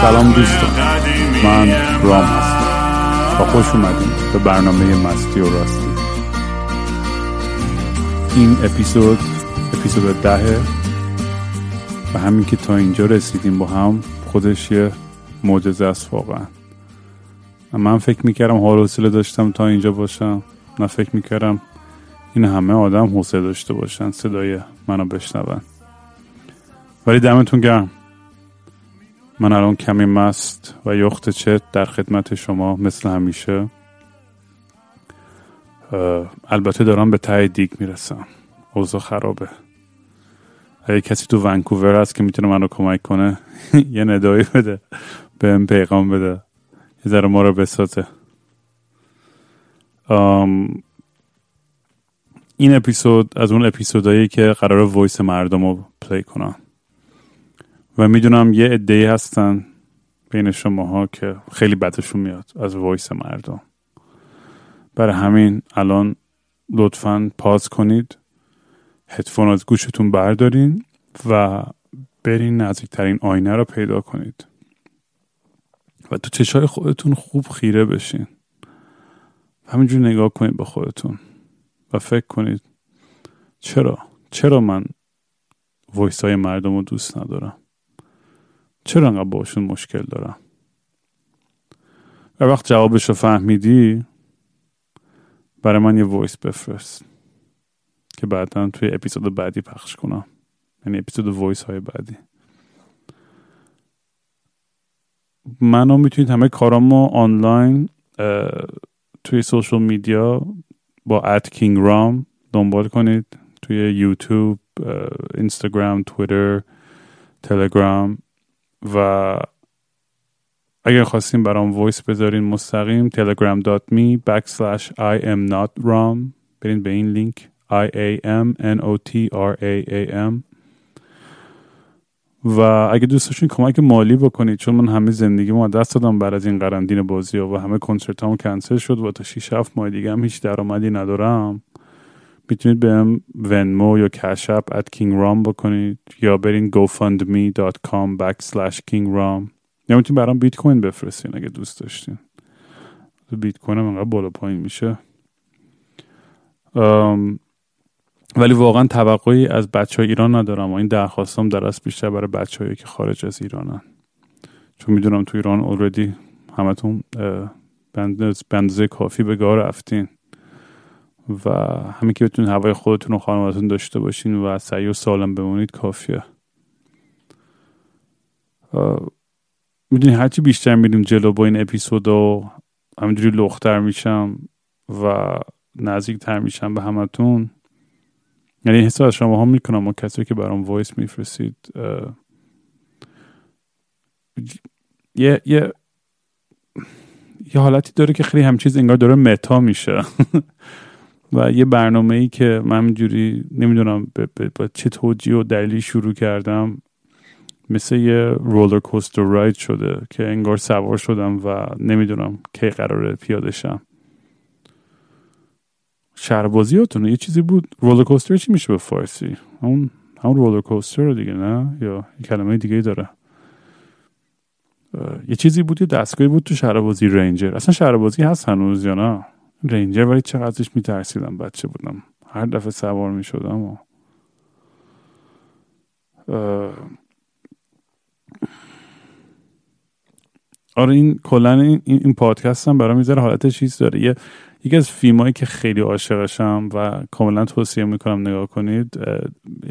سلام دوستان. من رام هستم. و خوش اومدیم به برنامه مستی و راستی. این اپیزود اپیزود دهه. و همین که تا اینجا رسیدیم با هم خودش یه معجزه است واقعا. من فکر می‌کردم حال حوصله داشتم تا اینجا باشم. نه فکر می‌کردم این همه آدم حوصله داشته باشن صدای منو بشنون. ولی دمتون گرم. من الان کمی مست و یخت چت در خدمت شما مثل همیشه. البته دارم به ته دیگ می‌رسم. اوضاع خرابه. اگه کسی تو ونکوور هست که می‌تونه منو کمک کنه یه ندایی بده. بهم پیغام بده. یه ذره ما رو بسازه. این اپیزود از اون اپیزودهایی که قراره voice مردم رو play کنم. و می‌دونم یه عده هستن بین شماها که خیلی بدشون میاد از voice مردم. برای همین الان لطفا pause کنید. هدفون از گوشتون بردارین و برین نزدیکترین آینه رو پیدا کنید. و تو چشای خودتون خوب خیره بشین. همینجور نگاه کنید به خودتون و فکر کنید چرا؟ چرا من voice های مردم رو دوست ندارم؟ چرا انقدر باشون مشکل دارم؟ و وقتی جوابش رو فهمیدی برای من یه voice بفرست که بعدا توی اپیزود بعدی پخش کنم. یعنی اپیزود voice های بعدی. منو می‌تونید همه کارامو آنلاین توی social media با at King Raam دنبال کنید. توی یوتیوب اینستاگرام تویتر تلگرام. و اگر خواستین برام voice بذارین مستقیم telegram.me backslash I am not Raam. برین به این لینک. I A M N O T R A A M. و اگه دوست داشتین کمک مالی بکنید چون من همه زندگی ما دست دادم بعد از این قرنطینه بازی ها و همه کنسرت هم کنسل شد و تا 6 7 ماه دیگه هم هیچ درآمدی ندارم. می‌تونید به ونمو یا کشپ at kingram بکنید یا برین gofundme.com backslash kingram یا می‌تونید برام بیت کوین بفرستین اگه دوست داشتین. بیت کوین هم انقدر بالا پایین میشه. ولی واقعا توقعی از بچه های ایران ندارم و این درخواستم در بیشتر برای بچه که خارج از ایرانن. چون می‌دونم تو ایران اوردی همتون بندزه کافی به گاه رفتین. و همین که بتونید هوای خودتون و خانوادتون داشته باشین و سعی و سالم بمونید کافیه. می‌دونی هرچی بیشتر میریم جلو با این اپیزود و همینجوری لختر میشم و نزدیکتر میشم به همتون. یعنی حس از شما ها می‌کنم و کسی که برام وایس میفرستید. یه یه یه حالتی داره که خیلی همچیز انگار داره متا میشه. و یه برنامه ای که من همینجوری نمی‌دونم با چه توجیه و دلیلی شروع کردم مثل یه رولر کوستر راید شده که انگار سوار شدم و نمی‌دونم کی قراره پیاده شم. شهربازیاتونه یه چیزی بود. رولر کوستر چی میشه به فارسی؟ همون همون رولر کوستر دیگه نه؟ یا کلمه دیگه داره. یه چیزی بود یه دستگاهی بود تو شهربازی رنجر اصلا شهربازی هست هنوز یا نه؟ رنجر ولی چقدرش میترسیدم بچه بودم. هر دفعه سوار می‌شدم و آره این کلا این, این پادکست هم برای می‌ذاره حالت چیز داره. یه یکی از فیلم هایی که خیلی عاشقشم و کاملا توصیه می‌کنم نگاه کنید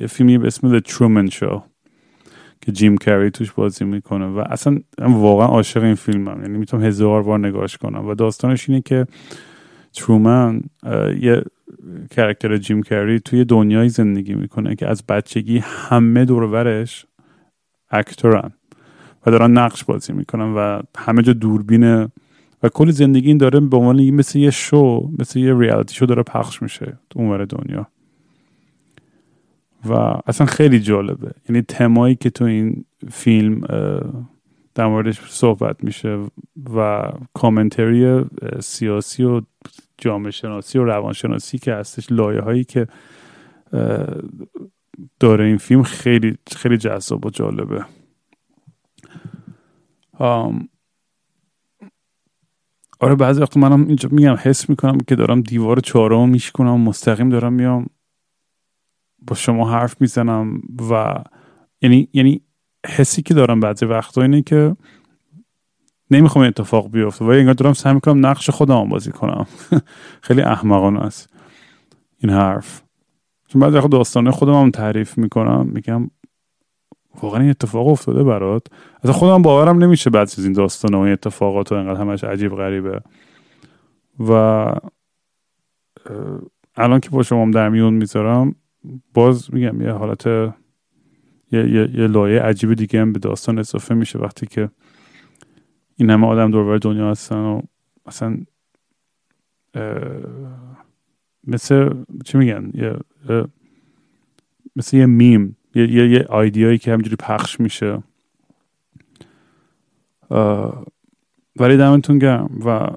یه فیلمی به اسم The Truman Show که جیم کری توش بازی می‌کنه و اصلا واقعا عاشق این فیلمم. یعنی می‌تونم هزار بار نگاهش کنم و داستانش اینه که ترومن یه کرکتر جیم کری توی دنیای زندگی می‌کنه که از بچگی همه دورورش اکتورن و دارن نقش بازی می‌کنن و همه جا دوربینه و کل زندگی این داره به عنوان مثل یه شو مثل یه ریالیتی شو داره پخش میشه تو اونور دنیا. و اصلا خیلی جالبه. یعنی تمایی که تو این فیلم در موردش صحبت میشه و کامنتری سیاسی و جامعه شناسی و روانشناسی که هستش لایه هایی که داره این فیلم خیلی خیلی جذاب و جالبه. آره بعضی وقت منم اینجا میگم حس می‌کنم که دارم دیوار چهارم میشکنم مستقیم دارم میام با شما حرف می‌زنم و یعنی یعنی حسی که دارم بعضی وقتا اینه که نمی‌خوام اتفاق بیفته. و انگار دارم سعی می‌کنم نقش خودم بازی کنم. خیلی احمقانه است این حرف. چون بعضی وقت داستانه خودم هم تعریف می‌کنم میگم واقعا این اتفاق افتاده برات. از خودم باورم نمیشه بعد از این داستان و این اتفاقات و اینقدر همش عجیب غریبه. و الان که با شما در میون می‌ذارم باز میگم یه حالت یه, یه،, یه لایه عجیب دیگه هم به داستان اضافه میشه وقتی که این همه آدم دوربر دنیا هستن و اصلا مثل چی میگن؟ یه مثل یه میم یه, یه, یه idea یی که همجوری پخش میشه. ولی دمتون گرم و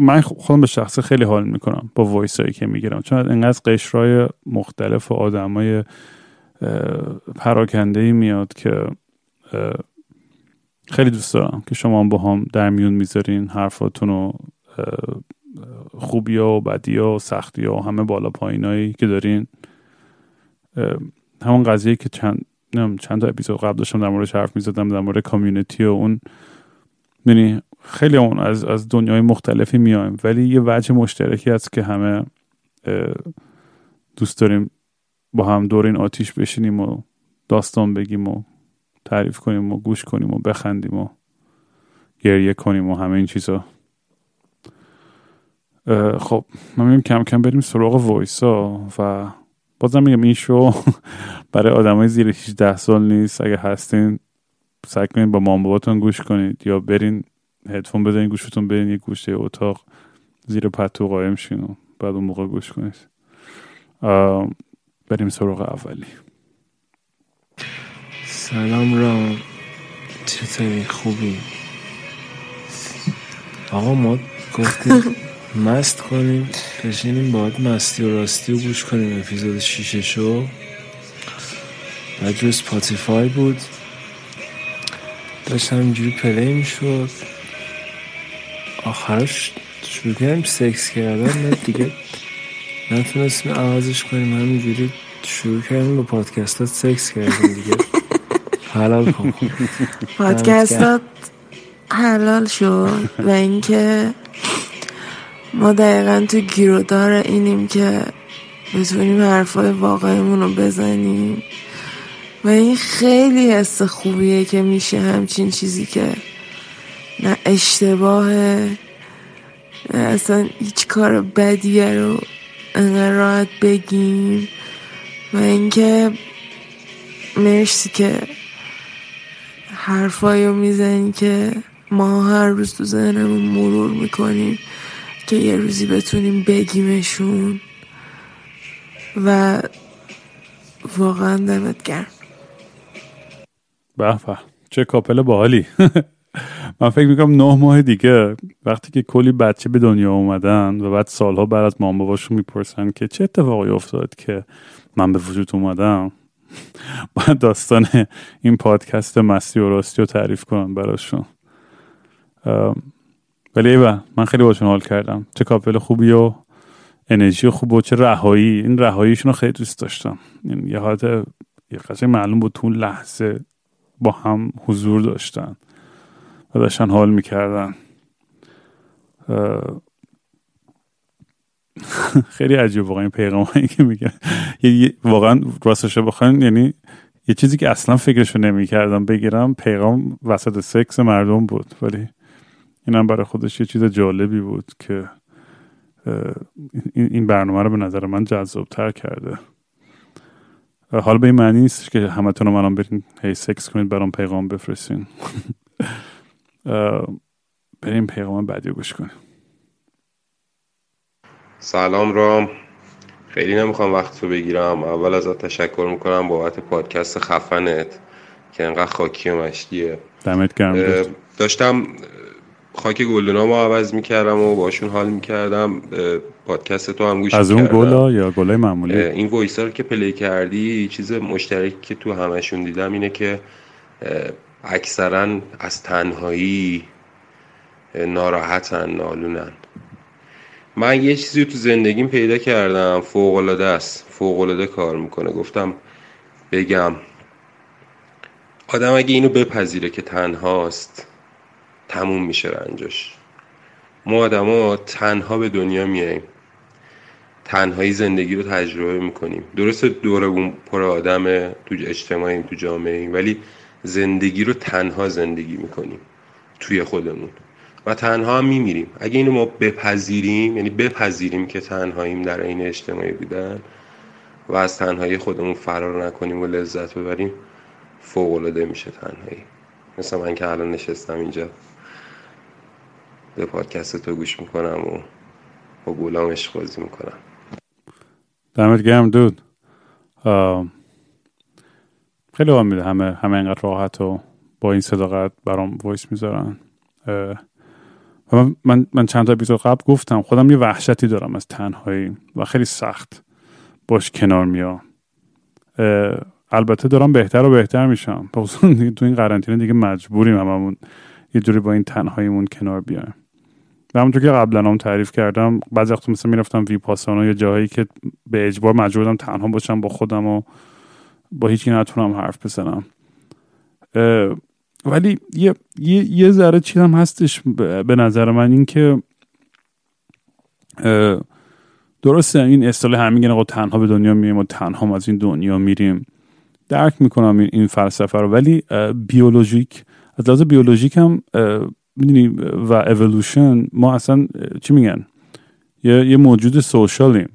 من خودم به شخصه خیلی حال می‌کنم با voice هایی که می‌گیرم. چون انقدر قشرهای مختلف و آدم های پراکنده ای میاد که خیلی دوست دارم که شما با هم در میون می‌ذارین حرفاتون و خوبی و بدی و سختی و همه بالا پایینایی که دارین. همون قضیه که چند چند تا اپیزود قبل داشتم در موردش حرف می‌زدم در مورد کامیونیتی و اون. خیلی اون از از دنیای مختلفی میایم. ولی یه وجه مشترکی هست که همه دوست داریم با هم دور این آتیش بشینیم و داستان بگیم و تعریف کنیم و گوش کنیم و بخندیم و گریه کنیم و همه این چیزا. خب ما کم کم بریم سراغ وایسا و بازم میگم این شو برای آدمای زیر 18 سال نیست. اگه هستین سعی کنید با مام گوش کنید یا برین هدفون بزنین گوشتون برین یه گوشه اتاق زیر پتو قایم شین و بعد اون موقع گوش کنید. بریم سراغ اولی. سلام رام. چطوری؟ خوبی؟ آقا ما گفتیم مست کنیم بشینیم باید مستی و راستی و گوش کنیم. اپیزود شیشه شو. بعد رو Spotify بود. داشت همینجوری play می‌شد آخرش شروع کردیم سکس کردن؟ نه دیگه. نتونستیم عوضش کنیم. همینجوری شروع کردیم با پادکستات سکس کردیم دیگه. حلال کن. پادکستات حلال شد و اینکه ما دقیقا تو گیرودار اینیم که بتونیم حرفای واقعیمون رو بزنیم. و این خیلی حس خوبیه که میشه همچین چیزی که نه اشتباهه نه اصلا هیچ کار بدیه رو انقدر راحت بگیم. و اینکه مرسی که حرفایی رو می‌زنی که ما هر روز تو ذهنمون مرور می‌کنیم که یه روزی بتونیم بگیمشون. و واقعا دمت گرم. به چه کاپل باحالی. من فکر می‌کنم نه ماه دیگه وقتی که کلی بچه به دنیا اومدن و بعد سالها بعد از مام باباشون می‌پرسن که چه اتفاقی افتاد که من به وجود اومدم باید داستان این پادکست مستی و راستی رو تعریف کنم براشون. ولی ایوه من خیلی باشون حال کردم. چه کاپل خوبی و انرژی خوب و چه رهایی. این رهاییشون رو خیلی دوست داشتم. یه حالت یه قشنگ معلوم بود تو لحظه با هم حضور داشتن. و داشتن حال می‌کردن. خیلی عجیب واقعا این پیغام هایی که میگن واقعا راستش بخواین یعنی یه چیزی که اصلا فکرشو نمی‌کردم بگیرم پیغام وسط سکس مردم بود. ولی اینم برای خودش یه چیز جالبی بود که این برنامه رو به نظر من جذابتر کرده. حالا به این معنی نیست که همتون رو منم برین هی سکس کنید برام پیغام بفرستین. بریم پیغام بعدی گوش کنیم. سلام رام. خیلی نمی‌خوام وقت رو بگیرم. اول ازت تشکر می‌کنم بابت پادکست خفنت که انقدر خاکی و مشتیه دمت گرم داشتم خاک گلدنا ما عوض می‌کردم و باشون حال می‌کردم. پادکست تو هم گوش از اون گلا یا گلای معمولی؟ این voice که play کردی چیز مشترکی که تو همشون دیدم اینه که اکثرا از تنهایی ناراحتن نالونن. من یه چیزی تو زندگیم پیدا کردم فوقلاده است فوقلاده کار می‌کنه. گفتم بگم آدم اگه اینو بپذیره که تنهاست تموم میشه رنجش. ما آدما تنها به دنیا میاییم. تنهایی زندگی رو تجربه می‌کنیم. درست دورمون پر آدم تو اجتماعیم تو جامعه ولی زندگی رو تنها زندگی می‌کنیم توی خودمون و تنها هم میمیریم. اگه اینو ما بپذیریم یعنی بپذیریم که تنهاییم در این اجتماعی بودن و از تنهایی خودمون فرار نکنیم و لذت ببریم فوق العاده میشه تنهایی. مثل من که الان نشستم اینجا به پادکست تو گوش می‌کنم و با گولام عشق بازی می‌کنم. دمت گرم دود. خیلی حال میده همه همه اینقدر راحت و با این صداقت برام وایس می‌ذارن. من, من چند تا اپیزود قبل گفتم خودم یه وحشتی دارم از تنهایی و خیلی سخت باش کنار میام. البته دارم بهتر و بهتر میشم. تو این قرنطینه دیگه مجبوریم هممون یه جوری با این تنهاییمون کنار بیایم. و همونطور که قبلا هم تعریف کردم بعضی وقت مثلا می‌رفتم ویپاسانا یا جایی که به اجبار مجبور بودم تنها باشم با خودم و با هیچی نتونم حرف بزنم. ولی یه, یه, یه ذره چیزم هستش به نظر من این که درسته این اصطلاح همین میگن تنها به دنیا میریم و تنها از این دنیا میریم. درک می‌کنم این, این فلسفه رو. ولی بیولوژیک از لحاظ بیولوژیک هم می‌دونی و اولوشن ما اصلا چی میگن؟ یه, یه موجود سوشالیم.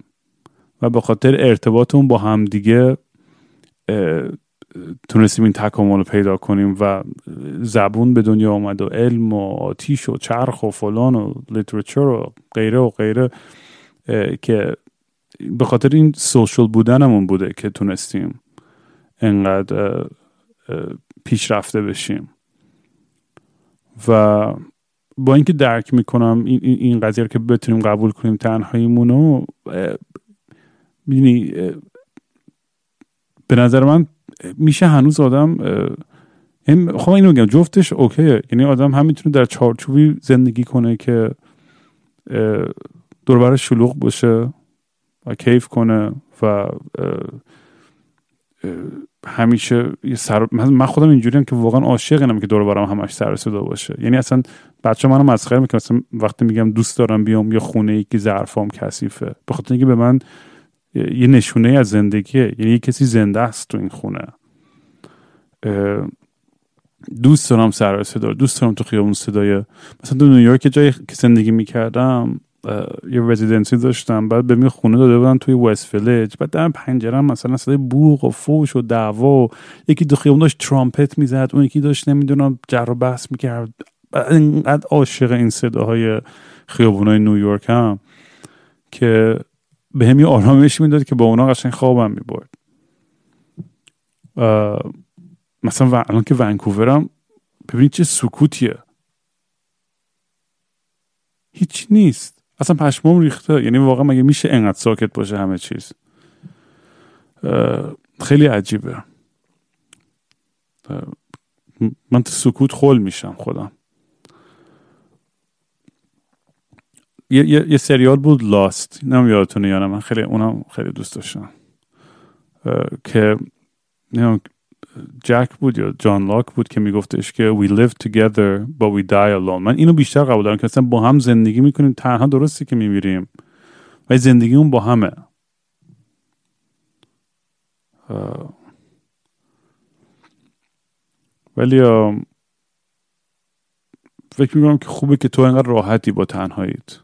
و به خاطر ارتباطمون با همدیگه تونستیم این تکامل رو پیدا کنیم و زبون به دنیا آمد و علم و آتیش و چرخ و فلان و لیترچر و غیره و غیره که به خاطر این سوشال بودنمون بوده که تونستیم انقدر پیشرفته بشیم. و با اینکه درک می‌کنم این, این قضیه رو که بتونیم قبول کنیم تنهاییمون رو به نظر من میشه هنوز آدم خب اینو میگم جفتش اوکیه. یعنی آدم هم می‌تونه در چارچوبی زندگی کنه که دور شلوغ باشه و کیف کنه و همیشه سر... من خودم اینجوریم که واقعا عاشق اینم که دور برام همش سر صدا باشه. یعنی اصلا بچه منو مسخره می‌کنم مثلا وقتی میگم دوست دارم بیام یه خونه ای که ظرفام کثیفه. به خاطر اینکه به من یه نشونه از زندگیه یعنی یه کسی زنده است تو این خونه. دوست دارم سر صدا دوست دارم تو خیابون صدای مثلا تو نیویورک جایی که زندگی می‌کردم یه رزیدنسی داشتم بعد به می خونه داده بودن توی وست ویلیج بعد در پنجره مثلا صدای بوق و فوش و دعوا یکی دو خیابون داشت ترامپت می‌زد اون یکی داشت نمی‌دونم جر و بحث می‌کرد. اینقدر عاشق این صداهای خیابونای نیویورک هم که به هم یه آرامش می‌داد که با اونا قشنگ خوابم می‌برد. مثلا الان که ونکوورم ببینید چه سکوتیه. هیچ نیست. اصلا پشمام ریخته. یعنی واقعا مگه میشه انقدر ساکت باشه همه چیز؟ خیلی عجیبه. من تو سکوت خول میشم خودم. یه, یه،, یه سریال بود لاست نم یادتونه یا نه؟ من خیلی اونم خیلی دوست داشتم. که جک بود یا جان لاک بود که میگفتش که we live together but we die alone. من اینو بیشتر قبول دارم که مثلا با هم زندگی می‌کنیم. تنها درستی که میمیریم. و زندگیمون با همه. ولی فکر می‌کنم که خوبه که تو انقدر راحتی با تنهاییت.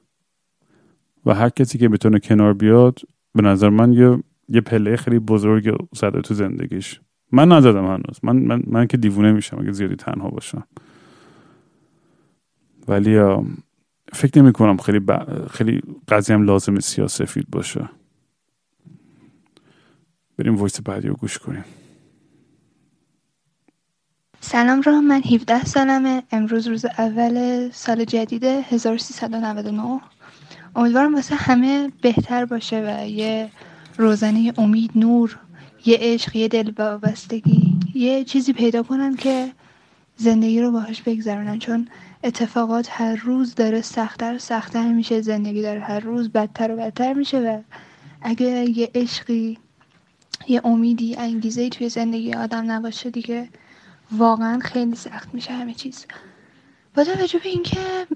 و هر کسی که بتونه کنار بیاد به نظر من یه یه پله خیلی بزرگ زده تو زندگیش. من نزدم هنوز. من, من, من که دیوونه میشم اگه زیادی تنها باشم. ولی فکر نمی کنم خیلی ب... خیلی قضیه هم لازم سیاسفید باشه. بریم وایس بعدی رو گوش کنیم. سلام را من 17 سالمه. امروز روز اول سال جدید 1399 امیدوارم واسه همه بهتر باشه و یه روزنه امید نور یه عشق یه دل وابستگی یه چیزی پیدا کنن که زندگی رو باهاش بگذرونن. چون اتفاقات هر روز داره سختتر سختتر میشه زندگی داره هر روز بدتر و بدتر میشه و اگه یه عشقی یه امیدی انگیزه توی زندگی آدم نباشه دیگه واقعا خیلی سخت میشه همه چیز. با توجه به اینکه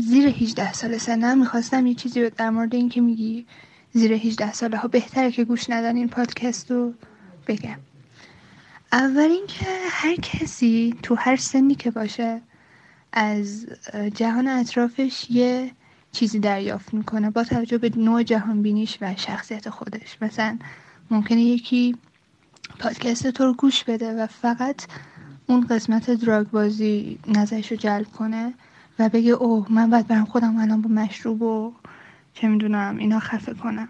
زیر 18 سال سنم می‌خواستم یه چیزی در مورد اینکه میگی زیر 18 ساله ها بهتره که گوش ندن این پادکست رو بگم. اول اینکه هر کسی تو هر سنی که باشه از جهان اطرافش یه چیزی دریافت می‌کنه با توجه به نوع جهان بینیش و شخصیت خودش. مثلا ممکنه یکی پادکست تو رو گوش بده و فقط اون قسمت دراگ بازی نظرش رو جلب کنه و بگه اوه من باید برم خودم الان با مشروب و چه می‌دونم اینا خفه کنم.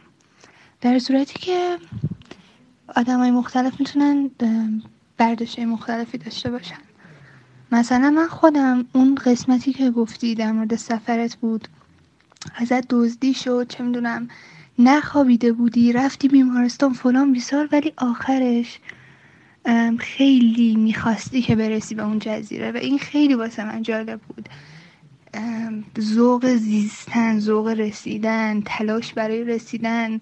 در صورتی که آدم های مختلف می‌تونن برداشت مختلفی داشته باشن. مثلا من خودم اون قسمتی که گفتی در مورد سفرت بود ازت دزدی شد چه می‌دونم نخوابیده بودی رفتی بیمارستان فلان بیسار ولی آخرش خیلی می‌خواستی که برسی به اون جزیره و این خیلی واسه من جالب بود. ذوق زیستن ذوق رسیدن تلاش برای رسیدن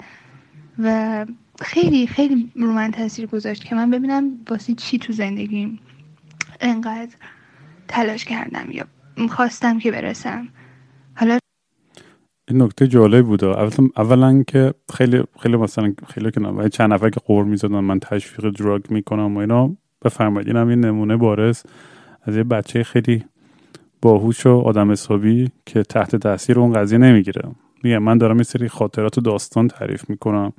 و خیلی خیلی رو من تاثیر گذاشت که من ببینم واسه چی تو زندگیم انقدر تلاش کردم یا خواستم که برسم. این نکته جالب بود اولا که خیلی خیلی مثلا خیلی که چند نفر که قور می‌زدن من تشویق دراگ می‌کنم و اینا بفرمایید. اینم یه نمونه بارز از یه بچه خیلی باهوش و آدم حسابی که تحت تاثیر اون قضیه نمی‌گیره. میگم من دارم یه سری خاطرات و داستان تعریف می‌کنم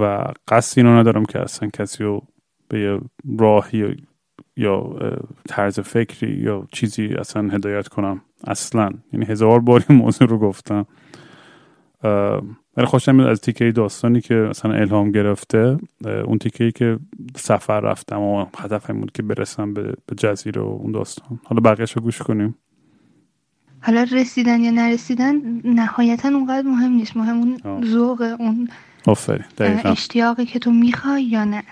و قصد اینو ندارم که اصلا کسی رو به یه راهی یا طرز فکری یا چیزی اصلا هدایت کنم. اصلا. یعنی هزار بار این موضوع رو گفتم. ولی خوشم میاد از تیکه داستانی که مثلا الهام گرفته اون تیکه که سفر رفتم و هدفم بود که برسم به جزیره و اون داستان. حالا بقیهش رو گوش کنیم. حالا رسیدن یا نرسیدن نهایتا اونقدر مهم نیست. مهم اون ذوق اون اشتیاقی که تو می‌خوای یا نه.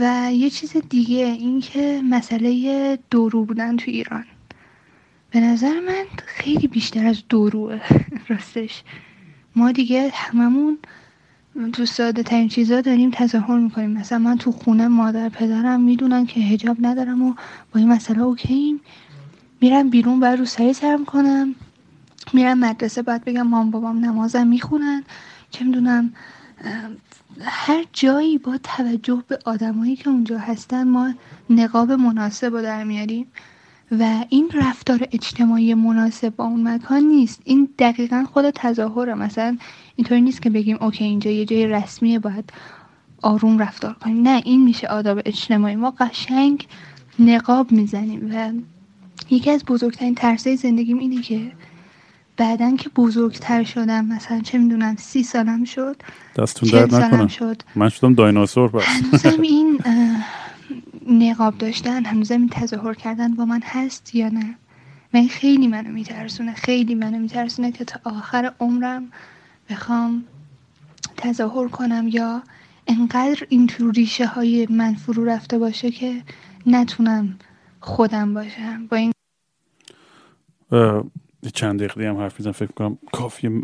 و یه چیز دیگه این که مسئله دورو بودن تو ایران. به نظر من خیلی بیشتر از دوروه راستش. ما دیگه هممون تو ساده ترین چیزا داریم تظاهر می‌کنیم. مثلا من تو خونه مادر پدرم می‌دونن که هجاب ندارم و با این مسئله اوکییم میرم بیرون باید رو سری سرم کنم. میرم مدرسه باید بگم مام بابام نمازم می‌خونن. چه می‌دونم هر جایی با توجه به آدمایی که اونجا هستن ما نقاب مناسب رو در میاریم و این رفتار اجتماعی مناسب با اون مکان نیست. این دقیقا خود تظاهره. مثلا اینطوری نیست که بگیم اوکی اینجا یه جای رسمیه باید آروم رفتار کنیم. نه این میشه آداب اجتماعی. ما قشنگ نقاب می‌زنیم و یکی از بزرگترین ترسای زندگیم اینه که بعدا که بزرگتر شدم مثلا چه می‌دونم سی سالم شد دستون درد نکنم شد. من شدم دایناسور پس. هنوزم این نقاب داشتن هنوزم این تظاهر کردن با من هست یا نه؟ من خیلی منو میترسونه خیلی منو میترسونه که تا آخر عمرم بخوام تظاهر کنم یا انقدر این تو ریشه های من فرو رفته باشه که نتونم خودم باشم. با این چند دقیقه هم حرف می‌زنم فکر کنم کافی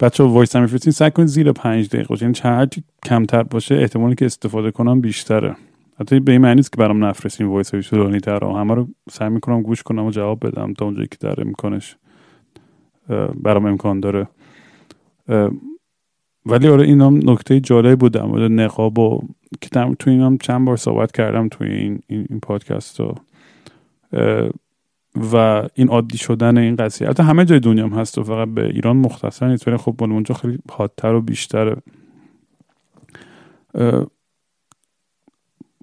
بچه voice هم میفرستین. سعی کنید زیر پنج دقیقه یعنی چند کمتر باشه احتمالی که استفاده کنم بیشتره. حتی به این معنی که برام نفرستین voice های طولانی تر همه رو سعی می‌کنم گوش کنم و جواب بدم تا اونجایی که در امکانش برام امکان داره. ولی آره این هم نکته جالب بود در نقاب و که تو این هم چند بار صحبت کردم توی این, این, این پادکست و این عادی شدن این قضیه. البته همه جای دنیا هم هست و فقط به ایران مختصر نیست. ولی خب اونجا خیلی حادتر و بیشتره.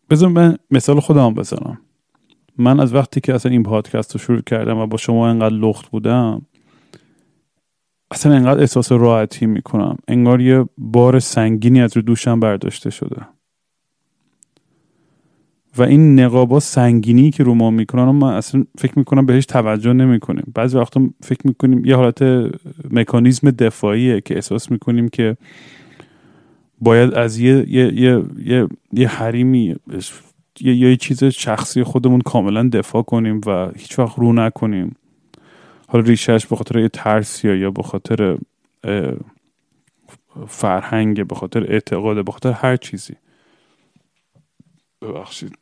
بذار من مثال خودم بزنم. من از وقتی که اصلا این پادکست رو شروع کردم و با شما انقدر لخت بودم اصلا انقدر احساس راحتی می‌کنم. انگار یه بار سنگینی از رو دوشم برداشته شده. و این نقابا سنگینی که رو ما می‌کنن ما اصلا فکر می‌کنم بهش توجه نمی‌کنیم. بعضی وقتا فکر می‌کنیم یه حالت مکانیزم دفاعیه که احساس می‌کنیم که باید از یه یه یه یه, یه حریمی یه, یه چیز شخصی خودمون کاملا دفاع کنیم و هیچ وقت رو نکنیم. حالا ریشهش به خاطر یه ترس یا به خاطر فرهنگ به خاطر اعتقاد به خاطر هر چیزی. ببخشید.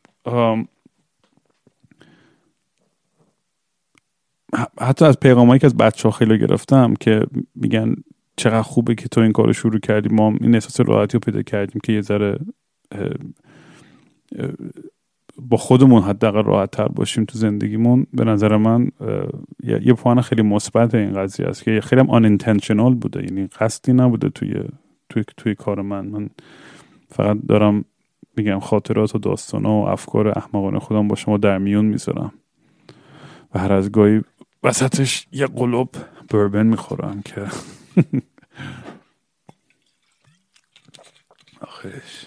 حتی از پیغامایی که از بچه ها خیلی گرفتم که میگن چقدر خوبه که تو این کار شروع کردی ما این احساس راحتی رو پیدا کردیم که یه ذره با خودمون حداقل راحت تر باشیم تو زندگیمون. به نظر من یه پوان خیلی مثبت این قضیه است که خیلی هم unintentional بوده یعنی قصدی نبوده توی توی توی کار من. من فقط دارم میگم خاطرات و داستان و افکار احمقانه خودم با شما در میون می‌ذارم. و هر از گاهی وسطش یه قلوب بربن می‌خورم که آخش.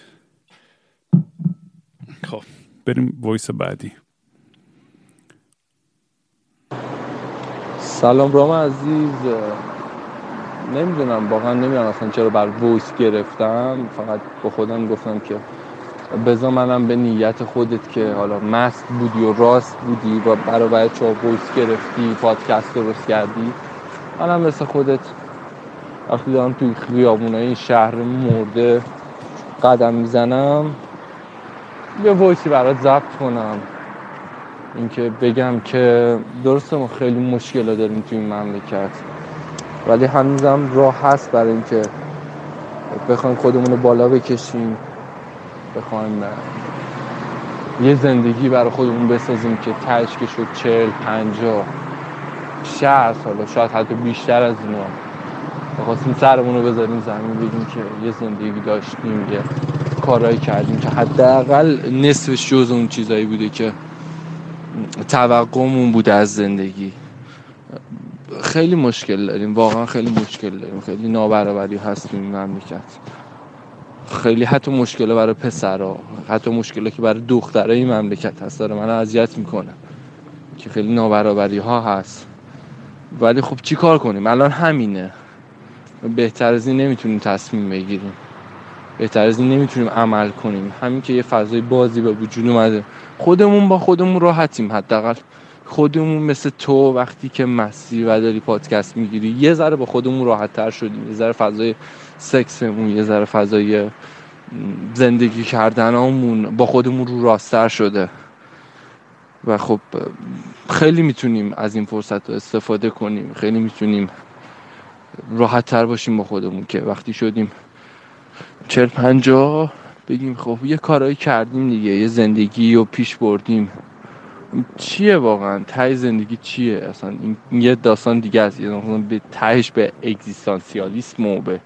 خب بریم وایس بعدی. سلام رام عزیز. نمی‌دونم واقعا نمی‌دونم اصلا چرا برات voice گرفتم. فقط با خودم گفتم که بزا منم به نیت خودت که حالا مست بودی و راست بودی و ها voice گرفتی پادکست درست کردی. منم مثل خودت وقتی دارم توی خیابون این شهر مرده قدم می‌زنم یه voice ی برات ضبط کنم. اینکه بگم که درسته ما خیلی مشکل داریم توی این مملکت ولی هنوزم راه هست برای اینکه بخوایم خودمون رو بالا بکشیم. بخوایم یه زندگی برای خودمون بسازیم که تش که شد چهل پنجاه شهر سالا شاید حتی بیشتر از اینا. بخواستیم سرمون رو بذاریم زمین بگیم که یه زندگی داشتیم یه کارهایی کردیم که حداقل نصفش جز اون چیزایی بوده که توقعمون بوده از زندگی. خیلی مشکل داریم واقعا خیلی مشکل داریم. خیلی نابرابری هست تو این خیلی حتی مشکل برای پسرها حتی مشکل که برای دخترای این مملکت هست داره من اذیت می‌کنه که خیلی نابرابری ها هست. ولی خب چی کار کنیم؟ الان همینه. بهتر از این نمی‌تونیم تصمیم بگیریم. بهتر از این نمی‌تونیم عمل کنیم. همین که یه فضای بازی به وجود اومده. خودمون با خودمون راحتیم حداقل. خودمون مثل تو وقتی که مسیر و داری پادکست می‌گیری یه ذره با خودمون راحت تر شدیم. یه ذره فضای سکسمون یه ذره فضای زندگی کردنمون با خودمون رو راستر شده. و خب خیلی می‌تونیم از این فرصت رو استفاده کنیم. خیلی می‌تونیم راحت تر باشیم با خودمون که وقتی شدیم چل پنجاه بگیم خب یه کارایی کردیم دیگه یه زندگی رو پیش بردیم. چیه واقعا؟ تای زندگی چیه؟ اصلا این یه داستان دیگه است. به تهش به اگزیستانسیالیسم و به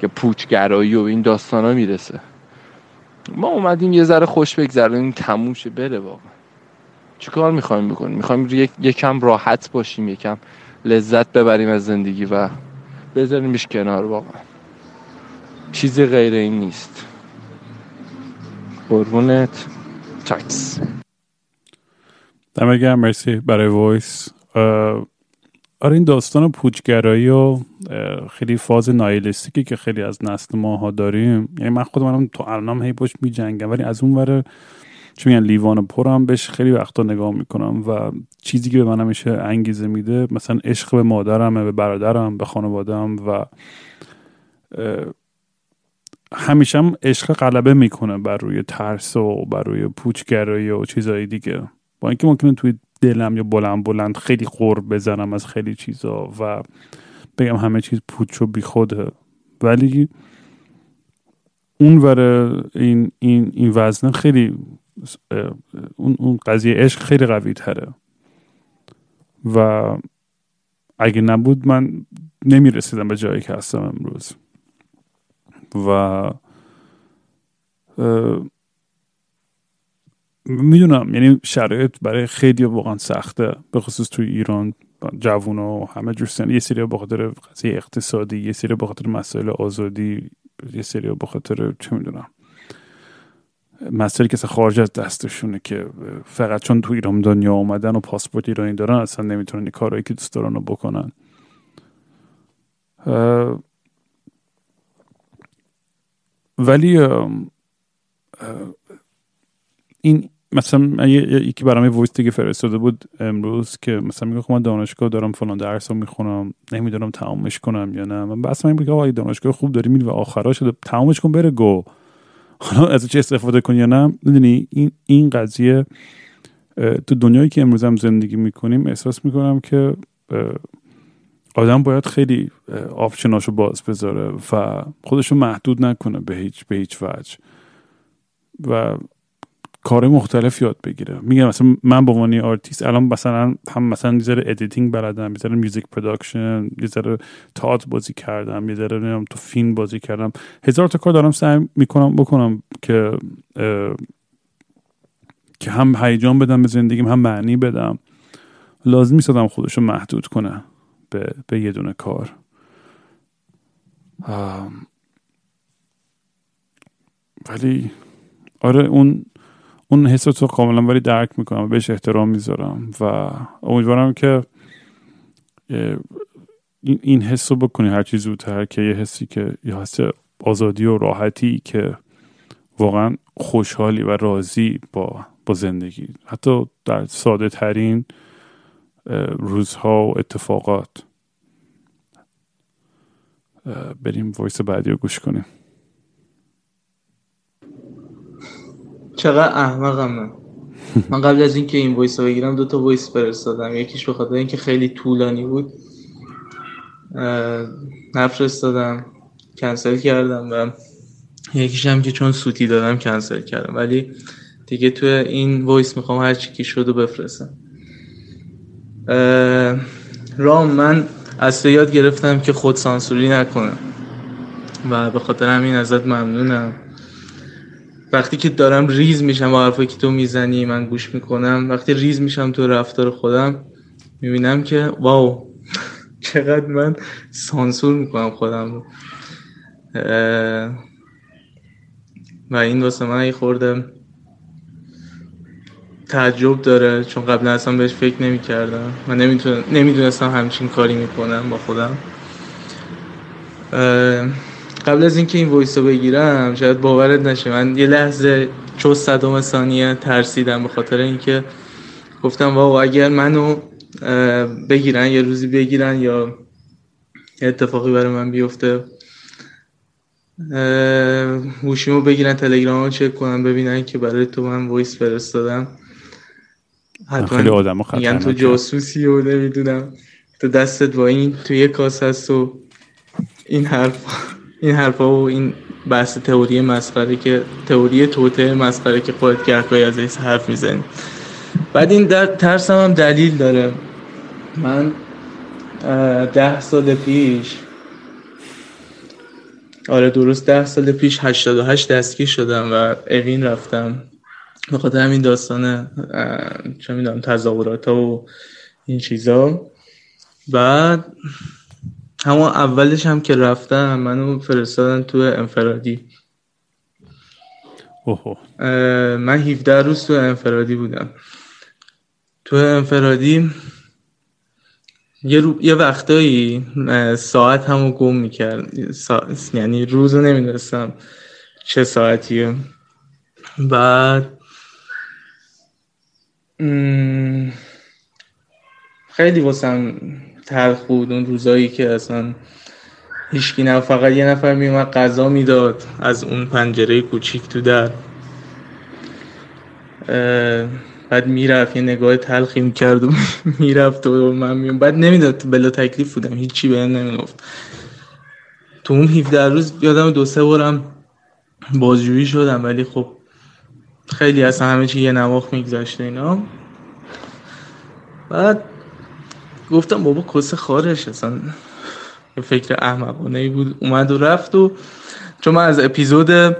که پوچگرایی و این داستان ها می‌رسه. ما اومدیم یه ذره خوش بگذرونیم تموم شه بره واقعا. چیکار می‌خوایم بکنیم؟ می‌خوایم یک یکم راحت باشیم یکم لذت ببریم از زندگی و بذاریمش کنار واقعا. چیزی غیر این نیست. قربونت. تکس دمه مرسی برای voice. آره این داستان پوچگرایی و خیلی فاز nihilistic ی که خیلی از نسل ماها داریم. یعنی من خودم تو الانم هی باش می جنگم ولی از اون وره چون یعنی لیوان پرم بهش خیلی وقتا نگاه می‌کنم و چیزی که به من همیشه انگیزه میده مثلا عشق به مادرمه به برادرم به خانوادم و همیشه هم عشق غلبه می‌کنه بر روی ترس و بر روی پوچگرایی و چیزهای دیگه. با اینکه ممکنه توی دلم یا بلند بلند خیلی قرب بزنم از خیلی چیزا و بگم همه چیز پوچ و بیخوده ولی اون ور این, این, این وزنه خیلی اون, اون قضیه عشق خیلی قوی تره. و اگه نبود من نمی‌رسیدم به جایی که هستم امروز. و می‌دونم یعنی شرایط برای خیلی واقعا سخته به خصوص توی ایران جوون و همه جور یه سری به خاطر قضیه اقتصادی یه سری به خاطر مسائل آزادی یه سری به چه می‌دونم مسائلی که خارج از دستشونه که فقط چون تو ایران دنیا اومدن و پاسپورت ایرانی دارن اصلا نمی‌تونن کارهایی که دوست دارن رو بکنن. ولی این مثلا یکی برام وایس دیگه فرستاده بود امروز که مثلا میگه خب من دانشگاه دارم فلان درس رو می‌خونم نمی‌دونم تمامش کنم یا نه. من بس من آقا دانشگاه خوب داری میری و آخرش تمامش کن بره گو. حالا ازش استفاده کنی یا نه؟ می‌دونی این این قضیه تو دنیایی که امروز هم زندگی می‌کنیم احساس می‌کنم که آدم باید خیلی option اشو باز بذاره و خودشو محدود نکنه به هیچ به هیچ وجه. و کار مختلف یاد بگیره. میگم مثلا من به عنوان آرتیست الان مثلا هم مثلا یه editing بلدم یه ذره music production یه ذره بازی کردم یه ذره تو فیلم بازی کردم. هزار تا کار دارم سعی می‌کنم بکنم که که هم هیجان بدم به زندگیم هم معنی بدم. لازم نیست آدم خودشو محدود کنه به, به یه دونه کار. ولی آره اون اون حس تو کاملا ولی درک می‌کنم بهش احترام می‌ذارم و امیدوارم که این حس رو بکنی هر چیز زودتر که یه حسی که یه حس آزادی و راحتی که واقعا خوشحالی و راضی با, با زندگی. حتی در ساده ترین روزها و اتفاقات. بریم وایس بعدی رو گوش کنیم. چقدر احمقم من من قبل از اینکه این voice رو بگیرم دو تا voice فرستادم. یکیش به خاطر اینکه خیلی طولانی بود. نفرستادم کنسل کردم و یکیش هم که چون سوتی دادم کنسل کردم. ولی دیگه توی این voice می‌خوام هر چی که شد و بفرستم. رام من از تو یاد گرفتم که خود سانسوری نکنم. و به خاطر همین ازت ممنونم. وقتی که دارم ریز میشم با حرفایی که تو می‌زنی من گوش می‌کنم. وقتی ریز میشم تو رفتار خودم می‌بینم که واو چقدر من سانسور می‌کنم خودم رو. و این واسه من ای خورده تعجب داره چون قبلا اصلا بهش فکر نمی کردم من نمی‌دونستم همچین کاری می‌کنم با خودم. قبل از اینکه این voice رو بگیرم شاید باورت نشه. من یه لحظه چند صدم ثانیه ترسیدم به خاطر اینکه گفتم wow اگر منو بگیرن یه روزی بگیرن یا اتفاقی برای من بیفته گوشیمو بگیرن تلگرام رو چک کنن ببینن که برای تو من voice فرستادم. حتما میگن تو جاسوسی و نمی‌دونم. تو دستت با این تو یه کاس هست و این حرف این حرفا و این بحث تئوری مسخره که تئوری توته مسخره که خودت گهگاهی از این حرف می‌زنی. بعد این در ترسم هم دلیل داره. من ده سال پیش آره درست ده سال پیش 88 دستگیر شدم و اوین رفتم. به خاطر همین داستان چه می‌دونم تظاهرات و این چیزا. بعد همون اولش هم که رفتم منو فرستادن تو انفرادی. من 17 روز تو انفرادی بودم. تو انفرادی یه, رو... یه وقتایی ساعت همو گم می‌کرد. سا... یعنی روزو نمی‌دونستم چه ساعتیه. بعد خیلی واسم تلخ بود اون روزایی که اصلا هیچکی نه فقط یه نفر میومد غذا می‌داد از اون پنجره کوچیک تو در. بعد می‌رفت یه نگاه تلخی می‌کرد و می‌رفت و من میوم. بعد نمی‌داد بلا تکلیف بودم هیچی بهم نمی‌گفت. تو اون 17 روز یادم دو سه بارم بازجویی شدم ولی خب خیلی اصلا همه چی یه نواخ میگذاشته اینا. بعد گفتم بابا کس خارش اصلا فکر احمقانه ای بود. اومد و رفت و چون من از اپیزود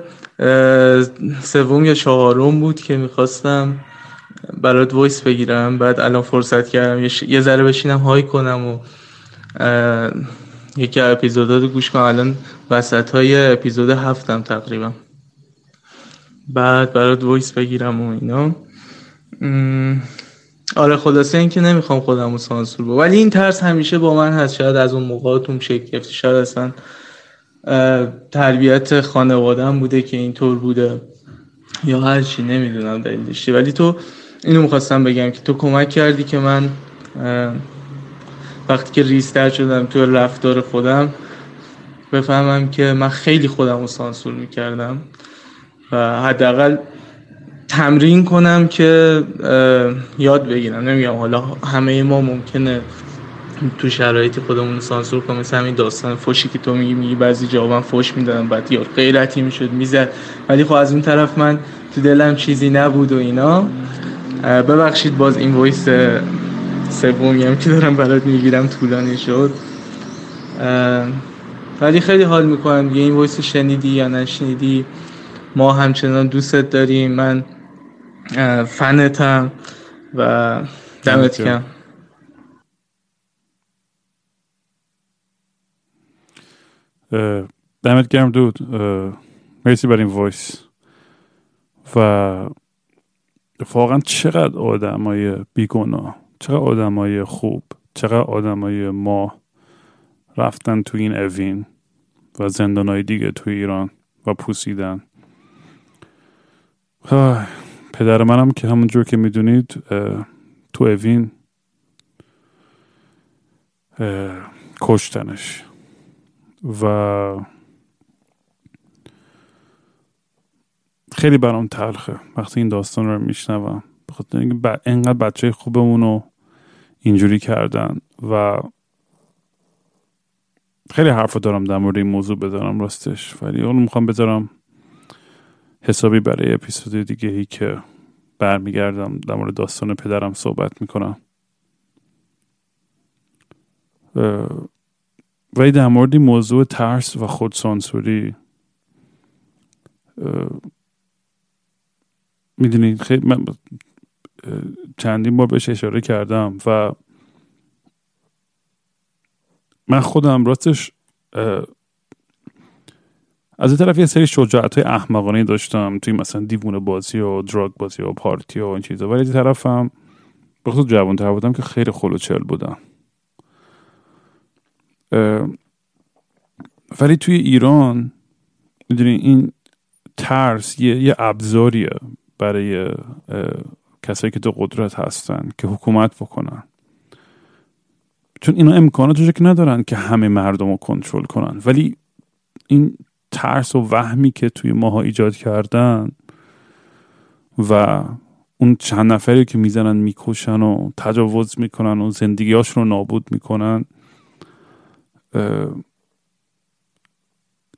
سوم یا چهارم بود که می‌خواستم برات وایس بگیرم. بعد الان فرصت کردم یه ذره بشینم های کنم و یکی اپیزودات رو گوش کنم. الان وسط های اپیزود هفتم تقریبا. بعد برات voice بگیرم و اینا. آره خلاصه اینکه نمی‌خوام خودم رو سانسور با ولی این ترس همیشه با من هست. شاید از اون موقعاتون شکل گرفته. شاید اصلا تربیت خانوادم بوده که اینطور بوده. یا هر چی نمی‌دونم دلیلش ولی تو اینو می‌خواستم بگم که تو کمک کردی که من وقتی که ریستر شدم تو رفتار خودم بفهمم که من خیلی خودم رو سانسور می‌کردم. و حداقل تمرین کنم که یاد بگیرم. نمیگم حالا همه ما ممکنه تو شرایط خودمون سانسور کنم مثل همین داستان فوشی که تو میگی میگی بعضی جوابم فوش می‌دادم بعد یار غیرتی می‌شد می‌زد. ولی خب از اون طرف من تو دلم چیزی نبود و اینا. ببخشید باز این voice سومی هم که دارم برات می‌گیرم طولانی شد. ولی خیلی حال می‌کنم. دیگه این voice شنیدی یا نشنیدی؟ ما همچنان دوستت داریم. من فنتم و دمت کم دمت گرم dude. مرسی بر این وایس. و واقعا چقدر آدمای بیگناه چقدر آدمای خوب چقدر آدمای ما رفتن تو این اوین و زندانهای دیگه تو ایران و پوسیدن. پدر منم که همونجور که می‌دونید تو اوین کشتنش. و خیلی برام تلخه وقتی این داستان رو میشنوم. بخاطر اینکه انقدر بچه خوبمون رو اینجوری کردن و خیلی حرف دارم در مورد این موضوع بذارم راستش. ولی اون می‌خوام بذارم حسابی برای اپیزود دیگه ای که برمیگردم در مورد داستان پدرم صحبت می‌کنم. ولی در مورد موضوع ترس و خودسانسوری می‌دونید خیلی من چندین بار بهش اشاره کردم و من خودم راستش از این طرف یه سری شجاعت های احمقانه داشتم توی مثلا دیوونه بازی و دراگ بازی و پارتی و این چیزا. ولی از طرف هم بخصوص جوان تر بودم که خیلی خلوچل بودم. ولی توی ایران می‌دونی این ترس یه, یه ابزاریه برای کسایی که تو قدرت هستن که حکومت بکنن. چون اینا امکاناتش که ندارن که همه مردم رو کنترل کنن. ولی این ترس و وهمی که توی ماها ایجاد کردن و اون چند نفری که می‌زنن می‌کشن و تجاوز می‌کنن و زندگیاش رو نابود می‌کنن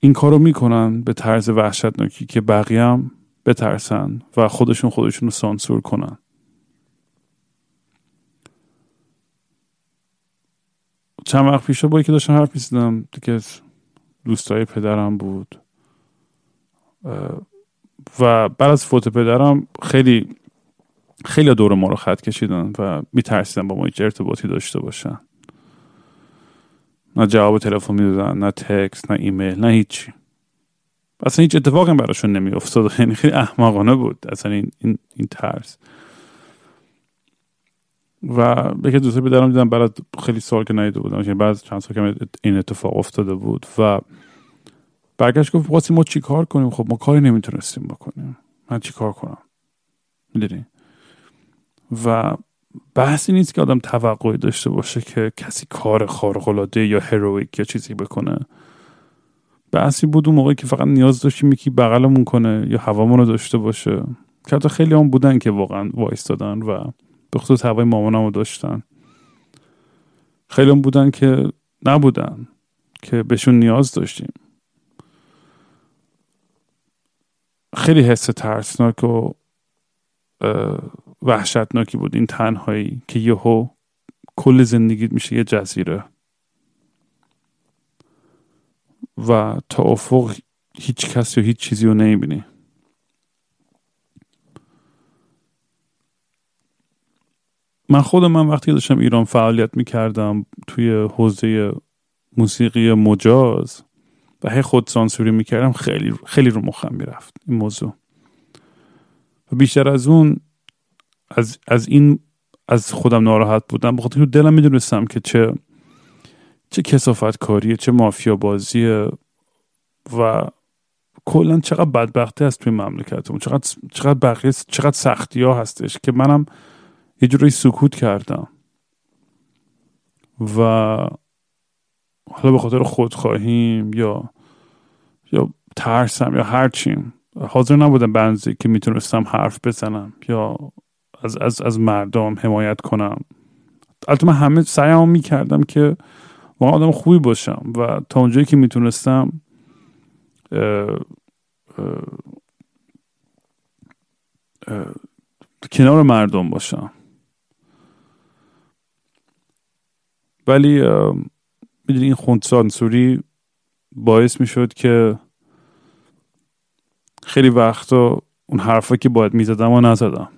این کارو می‌کنن به طرز وحشتناکی که بقیه هم بترسن و خودشون خودشون رو سانسور کنن. چند وقت پیش با که داشتم حرف می‌زدم دیگه دوستای پدرم بود. و بعد از فوت پدرم خیلی خیلی دور ما رو خط کشیدن و میترسیدن با ما هیچ ارتباطی داشته باشن. نه جواب تلفن می‌دادن نه تکست نه ایمیل نه هیچی. اصلا هیچ اتفاقی براشون نمی افتاد یعنی خیلی احمقانه بود. اصلا این, این, این ترس. و یکی دوسته بیدارم دیدم بعد خیلی سال که نیده بودم. یعنی بعد چند سال که این اتفاق افتاده بود و برگشت گفت واسه ما چی کار کنیم؟ خب ما کاری نمی‌تونستیم بکنیم. من چی کار کنم؟ می‌دونی؟ و بحثی نیست که آدم توقعی داشته باشه که کسی کار خارق‌العاده یا هرویک یا چیزی بکنه. بحثی بود اون موقعی که فقط نیاز داشتیم یکی بغلمون کنه یا هوامون رو داشته باشه. که خیلی هم بودن که واقعا وایستادن و به خصوص هوای مامانم داشتن. خیلی هم بودن که نبودن که بهشون نیاز داشتیم. خیلی حس ترسناک و وحشتناکی بود این تنهایی که یهو کل زندگیت میشه یه جزیره. و تا افق هیچ کسی و هیچ چیزی رو نمی‌بینی. من خود من وقتی داشتم ایران فعالیت می‌کردم توی حوزه موسیقی مجاز و هی خود سانسوری می‌کردم خیلی خیلی رو مخم می‌رفت این موضوع. و بیشتر از اون از, از این از خودم ناراحت بودم. بخاطر دلم می‌دونستم که چه چه کسافت کاریه چه مافیا بازیه و کلا چقدر بدبختی هست توی مملکتمون. چقدر چقدر بقیه چقدر سختی ها هستش که منم یه جوری سکوت کردم. و حالا به خاطر خودخواهیم یا یا ترسم یا هر چیم حاضر نبودم بنزی که می‌تونستم حرف بزنم یا از, از, از مردم حمایت کنم. البته من همه سعیم می‌کردم که واقعا آدم خوبی باشم و تا اونجایی که می‌تونستم کنار مردم باشم. ولی می‌دونی این خوندسانسوری باعث می‌شد که خیلی وقتا اون حرفا که باید می‌زدم و نزدم.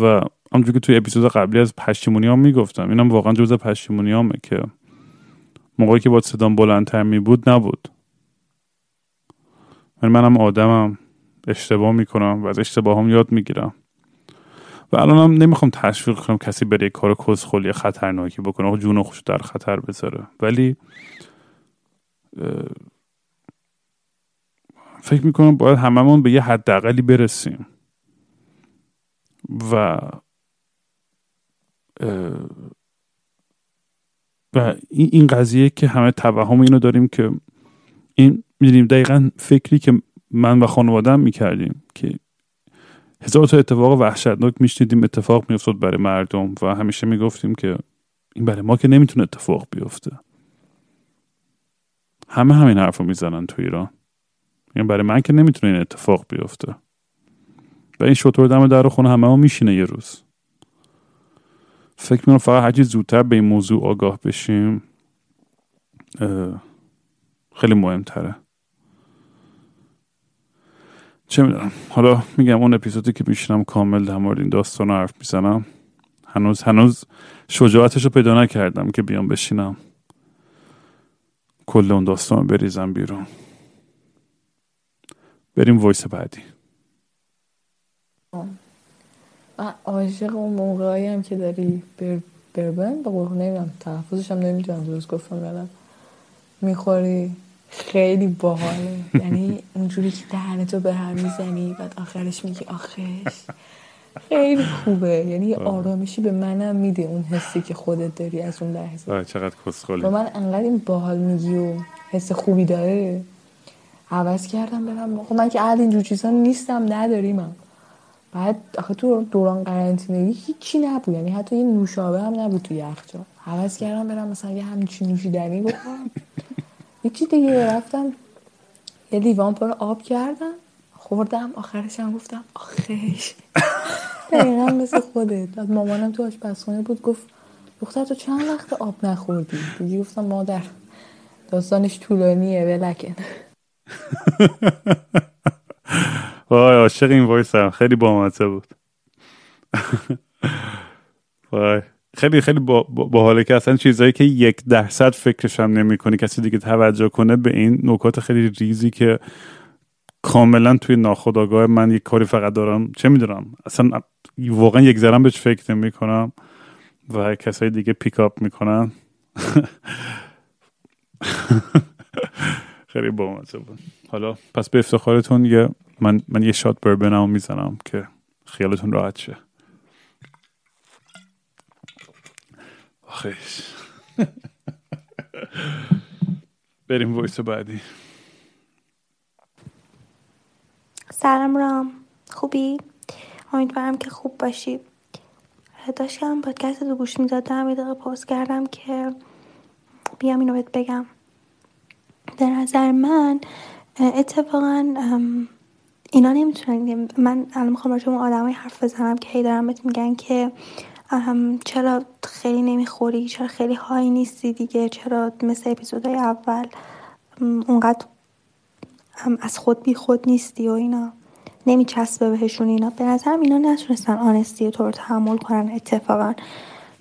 و همونجور که توی اپیزود قبلی از پشیمونی هم می‌گفتم اینم واقعا جزء پشیمونی همه که موقعی که با صدام بلندتر می بود نبود. من منم آدمم اشتباه می‌کنم و از اشتباه هم یاد می‌گیرم. و الانم نمی‌خوام تشویق کنم کسی بره کار کسخلی خطرناکی بکنه. جون و خوش در خطر بذاره. ولی فکر می‌کنم باید هممون به یه حداقلی برسیم. و و این قضیه که همه توهم اینو داریم که این می‌دونیم دقیقا فکری که من و خانوادم می‌کردیم که هزار تا اتفاق وحشتناک میشنیدیم اتفاق میافتاد برای مردم و همیشه می‌گفتیم که این برای ما که نمی‌تونه اتفاق بیفته. همه همین حرف رو می‌زنن تو ایران. این برای من که نمی‌تونه این اتفاق بیفته. و این شطور دم در خونه همه ما میشینه یه روز. فکر می‌کنم فقط هرچی زودتر به این موضوع آگاه بشیم خیلی مهمتره. چه می‌دونم. حالا میگم اون اپیزودی که میشینم کامل در مورد این داستان حرف می‌زنم. هنوز هنوز شجاعتش رو پیدا نکردم که بیام بشینم. کل اون داستان بریزم بیرون. بریم وایس بعدی. من عاشق اون موقعی هم که داری بر بربن با نمی‌دونم تحفظش هم نمی‌تونم درست گفتم می‌خوری؟ خیلی باحاله. یعنی اونجوری که دهنتو به هم می‌زنی بعد آخرش میگی آخش. خیلی خوبه. یعنی آرامشی به منم میده اون حسی که خودت داری از اون لحظه. چقدر کسخلی. با من انقدر این باحال میگی و حس خوبی داره. عوض کردم برم. خب من که عهد اینجور چیزا نیستم نداریمم بعد آخه تو دوران قرنطینگی هیچی نبود. یعنی حتی یه نوشابه هم نبود تو یخچال. عوض کردم برم مثلا یه همچین نوشیدنی بکنم یکی دیگه رفتم یه لیوان پر آب کردم خوردم آخرش هم گفتم آخش. دقیقا مثل خودت. بعد مامانم تو آشپزخونه بود گفت دختر تو چند وقت آب نخوردی؟ دیگه گفتم مادر داستانش طولانیه ولکن. وای عاشق این وایس هم خیلی بامزه بود. وای. خیلی خیلی با, با حاله که اصلا چیزایی که یک درصد فکرش هم نمی کنی کسی دیگه توجه کنه به این نکات خیلی ریزی که کاملا توی ناخودآگاه من یک کاری فقط دارم. چه می‌دونم؟ اصلا واقعا یک ذرم بهش فکر نمی کنم و کسای دیگه پیکاپ می‌کنن. خیلی بامزه بود حالا پس به افتخارتون یه من, من یه شات بربنم می‌زنم که خیالتون راحت شه. آخیش بریم وایس بعدی سلام رام. خوبی؟ امیدوارم که خوب باشی. داشتم پادکست رو گوش می‌دادم یه دقیقه پاس کردم که بیام اینو بهت بگم. به نظر من اتفاقا اینا نمی‌تونن من الان می‌خوام راجع اون آدمای حرف بزنم که هی دارم بهت میگن که چرا خیلی نمی‌خوری؟ چرا خیلی های نیستی دیگه؟ چرا مثل اپیزودهای اول اونقدر از خود بی خود نیستی و اینا؟ نمیچسبه بهشون اینا. به نظرم اینا نتونستن آنستی تو رو تحمل کنن اتفاقا.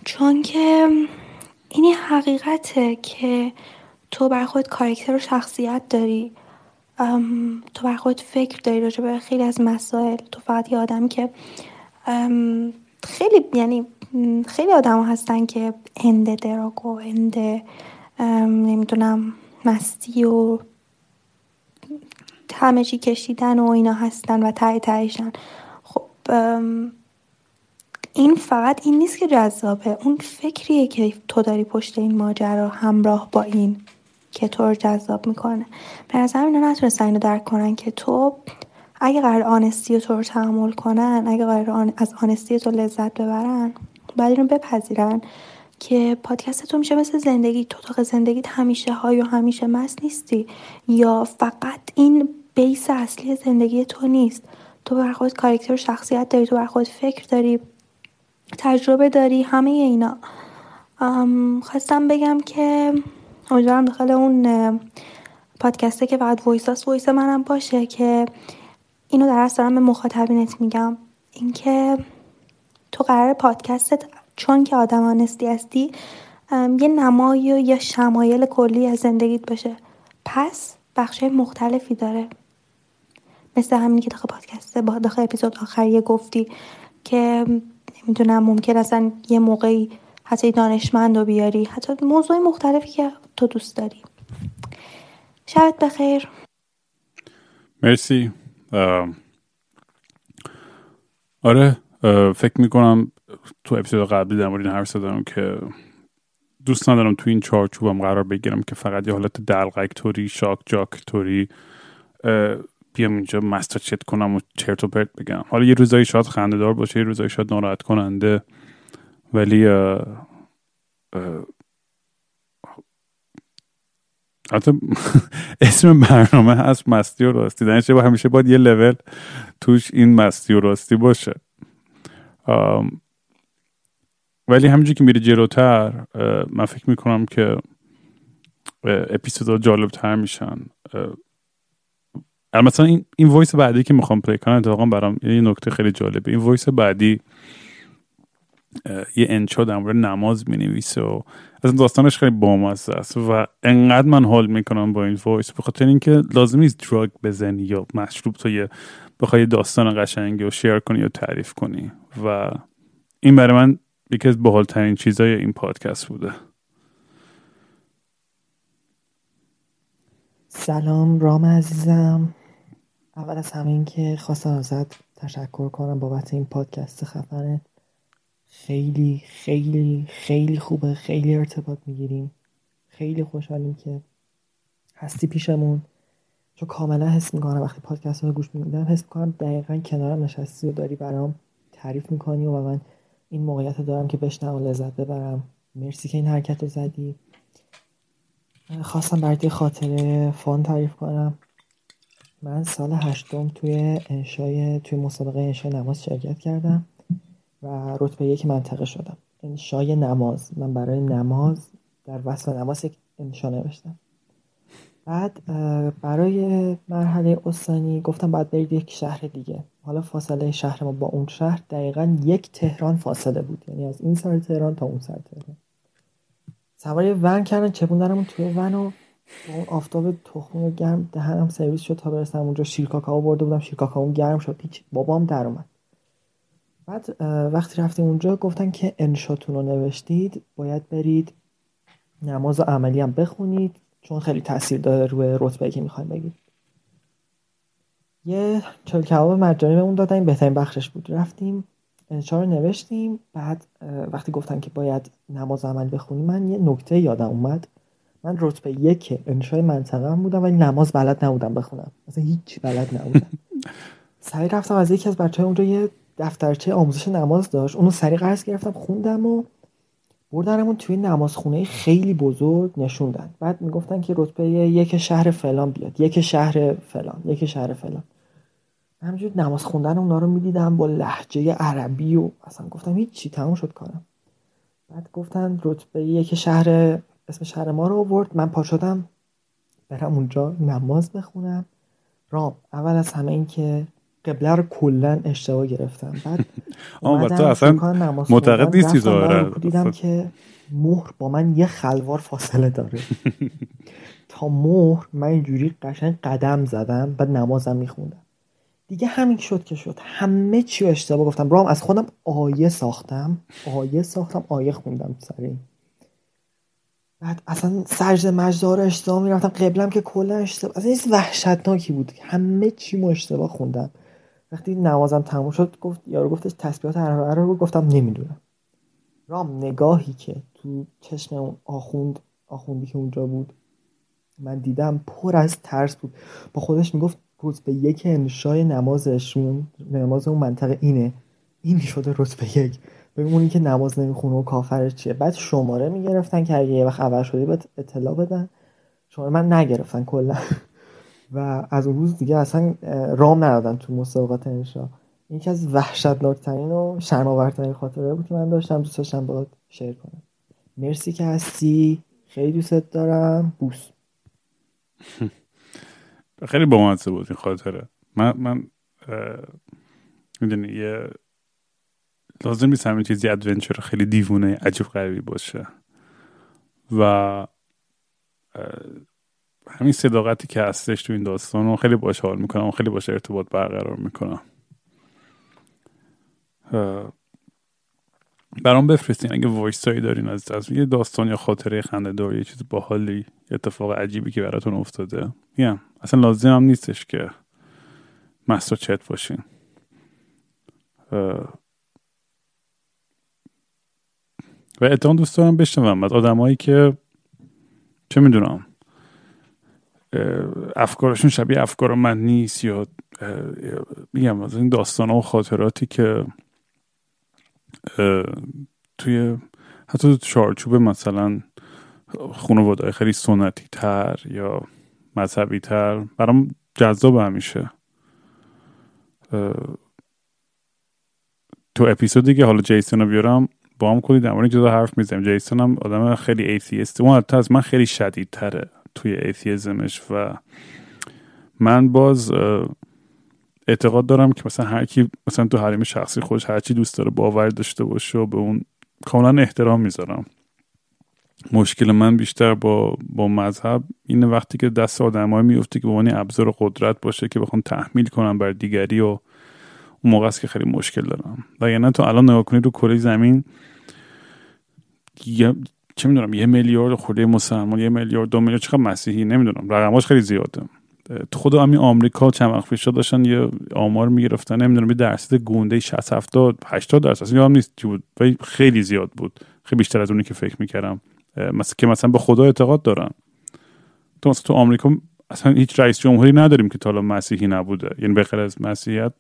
چون که این یه حقیقته که تو بر خود کارکتر و شخصیت داری. تو بر خود فکر داری راجع به خیلی از مسائل. تو فقط یه آدمی که خیلی یعنی خیلی آدم هستن که هند دراگ و هند نمی‌دونم مستی و همه چی کشیدن و اینا هستن و ته تهشن خب این فقط این نیست که جذابه. اون فکریه که تو داری پشت این ماجرا همراه با این که تو رو جذاب می‌کنه. به نظرم اینا نتونستن اینو درک کنن که تو اگه قرار آنستی تو رو تحمل کنن اگه قرار آن... از آنستی تو لذت ببرن باید اینو بپذیرن که پادکست تو میشه مثل زندگی. تو تو زندگیت همیشه های و همیشه مست نیستی. یا فقط این بیس اصلی زندگی تو نیست. تو بر خود کاراکتر و شخصیت داری تو بر خود فکر داری تجربه داری همه اینا. خواستم بگم که امیدوارم داخل اون پادکسته که فقط وایس وایس منم باشه که اینو در اصل دارم به مخاطبینت میگم. اینکه تو قرار پادکستت چون که آدم honest ی هستی یه نمایی و یا شمایل کلی از زندگیت باشه. پس بخشای مختلفی داره. مثل همینی که داخل پادکست با داخل اپیزود آخریه گفتی که نمی‌دونم ممکن اصلا یه موقعی حتی دانشمند رو بیاری. حتی موضوع مختلفی که تو دوست داری. شبت بخیر. مرسی. آره فکر می‌کنم تو اپیزود قبلی در مورد این حرف زدم که دوست ندارم تو این چارچوبم قرار بگیرم که فقط یه حالت دلقک توری شاک جاک توری بیام اینجا مستر چت کنم و چرت و پرت بگم. حالا یه روزایی شاید خنده دار باشه یه روزایی شاید ناراحت کننده ولی حتی اسم برنامه هست مستی و راستی. دانش با همیشه باید یه لول توش این مستی و راستی باشه. ولی همینجور که میره جلوتر من فکر می‌کنم که اپیزودها جالب تر میشن. مثلا این, این voice بعدی که می‌خوام play کنم اتفاقا برام یه نکته خیلی جالبه. این voice بعدی یه انشا در مورد نماز می نویسه و از داستانش خیلی بامزه است و انقدر من حال می‌کنم با این voice. به خاطر اینکه لازم نیست drug بزنی یا مشروب تو یه بخوای داستان قشنگی و share کنی یا تعریف کنی. و این برای من یکی از باحالترین چیزای این پادکست بوده. سلام رام عزیزم. اول از همه این که خواستم ازت تشکر کنم بابت این پادکست خفنه. خیلی خیلی خیلی خوبه. خیلی ارتباط می‌گیریم. خیلی خوشحالیم که هستی پیشمون. چون کاملا حس می‌کنم وقتی پادکست رو گوش میدم حس می‌کنم دقیقا کنارم نشستی و داری برام تعریف می‌کنی و من این موقعیت رو دارم که بشنم و لذت ببرم. مرسی که این حرکت رو زدی. خواستم برات یه خاطره فان تعریف کنم. من سال هشتم توی انشای توی مسابقه انشای نماز شرکت کردم. و رتبه یک منطقه شدم. انشای نماز. من برای نماز در وصف نماز یک انشا نوشتم. بعد برای مرحله استانی گفتم باید برید یک شهر دیگه. حالا فاصله شهر ما با اون شهر دقیقا یک تهران فاصله بود. یعنی از این سر تهران تا اون سر تهران. سوار ون کردن چپوندنمون توی ون و اون آفتاب تخمون گرم دهنم سرویس شد تا برسم اونجا. شیر کاکائو برده بودم. شیر کاکائو گرم شد. هیچ بابام در اومد. بعد وقتی رفتیم اونجا گفتن که انشاتون رو نوشتید باید برید نماز و عملی هم بخونید چون خیلی تاثیر داره روی رتبه که می‌خوایم بگید یه چل کباب مجانی بهمون دادن این بهترین بخشش بود. رفتیم انشا رو نوشتیم بعد وقتی گفتن که باید نماز عمل بخونیم من یه نکته یادم اومد. من رتبه یک انشای منطقه هم بودم ولی نماز بلد نبودم بخونم. مثلا هیچ بلد نبودم. سریع رفتم از یکی از بچه اونجا یه دفترچه آموزش نماز داشت. اونو سریع قرض گرفتم خوندم و بردنمون توی نمازخونه خیلی بزرگ نشوندن بعد می‌گفتن که رتبه یک شهر فلان بیاد یک شهر فلان یک شهر فلان. همینجور نماز خوندن اونا رو می‌دیدم با لحجه عربی و اصلا گفتم هیچی تموم شد کارم. بعد گفتن رتبه یک شهر اسم شهر ما رو آورد. من پا شدم برم اونجا نماز بخونم. رام اول از همه این که قبله رو کلا اشتباه گرفتم. بعد آه تو اصلا معتقد نیستی دیدم که مهر با من یه خلوار فاصله داره. تا مهر من اینجوری قشنگ قدم زدم بعد نمازم میخوندم. دیگه همین شد که شد. همه چی رو اشتباه گفتم. رام از خودم آیه ساختم. آیه ساختم آیه خوندم سر بعد اصلا سجد مجده رو اشتباه می‌رفتم. قبلم که کلا اشتباه اصلا این وحشتناکی بود. همه چی مو اشتباه خوندم. وقتی نمازم تموم شد گفت یارو گفتش تسبیحات عربه رو گفتم نمی‌دونم. رام نگاهی که تو چشم اون آخوند آخوندی که اونجا بود من دیدم پر از ترس بود. با خودش می‌گفت رتبه یک انشای نمازشون نماز اون منطقه اینه. این شده رتبه یک. ببین اونی که نماز نمی‌خونه و کافرش چیه. بعد شماره می‌گرفتن که اگه یه وقت خبر شدی باید اطلاع بدن. شماره من نگرفتن کلا. و از اون روز دیگه اصلا رام ندادن تو مسابقات انشا. یکی از وحشتناکترین و شرماورترین خاطره بود که من داشتم. دوست داشتم باید شیر کنم. مرسی که هستی. خیلی دوست دارم. بوس. خیلی با بود این خاطره. من من می‌دونی یه لازم نیست همین چیزی ادونچر خیلی دیوونه عجیب غریبی باشه. و همین صداقتی که هستش تو این داستان رو خیلی باش حال می‌کنم و خیلی باش ارتباط برقرار می‌کنم. برام بفرستین. اگه وایس هایی دارین از, از یه داستان یا خاطره خنده دار یه چیز باحالی اتفاق عجیبی که براتون افتاده. یا اصلا لازم هم نیستش که مستر چت باشین. و اتفاقا دوست دارم بشنوم از آدمایی که چه می‌دونم. افکارشون شبیه افکار من نیست یا میگم از این داستان و خاطراتی که توی حتی چارچوب مثلا خانواده خیلی سنتی تر یا مذهبی تر برام جذاب همیشه. تو اپیزودی که حالا جیسون رو بیارم با هم کلی در مورد خدا حرف می‌زنیم. جیسون هم آدم خیلی atheist ه اون حتی از من خیلی شدید تره توی atheism ش و من باز اعتقاد دارم که مثلا هر کی مثلا تو حریم شخصی خودش هر چی دوست داره باور داشته باشه و به اون کاملا احترام می‌ذارم. مشکل من بیشتر با با مذهب این وقتی که دست آدمایی میفته که به عنوان ابزار قدرت باشه که بخوان تحمیل کنن بر دیگری و اون موقع است که خیلی مشکل دارم. و یعنی تو الان نگاه کنید رو کره زمین چه می‌دونم یه میلیارد خورده مسلمان یه میلیارد دو میلیارد چقدر مسیحی؟ نمی‌دونم. رقماش خیلی زیاده. تو خود همین آمریکا چند وقت پیش داشتن یه آمار می‌گرفتن نمی‌دونم یه درصد گونده 60 70 80 درصد یادم نیست. چی بود؟ خیلی زیاد بود. خیلی بیشتر از اونی که فکر می‌کردم. مثلا که مثلا به خدا اعتقاد دارن. تو مثلا تو آمریکا اصلا هیچ رئیس جمهوری نداریم که تا حالا مسیحی نبوده. یعنی بخیر از مسیحیت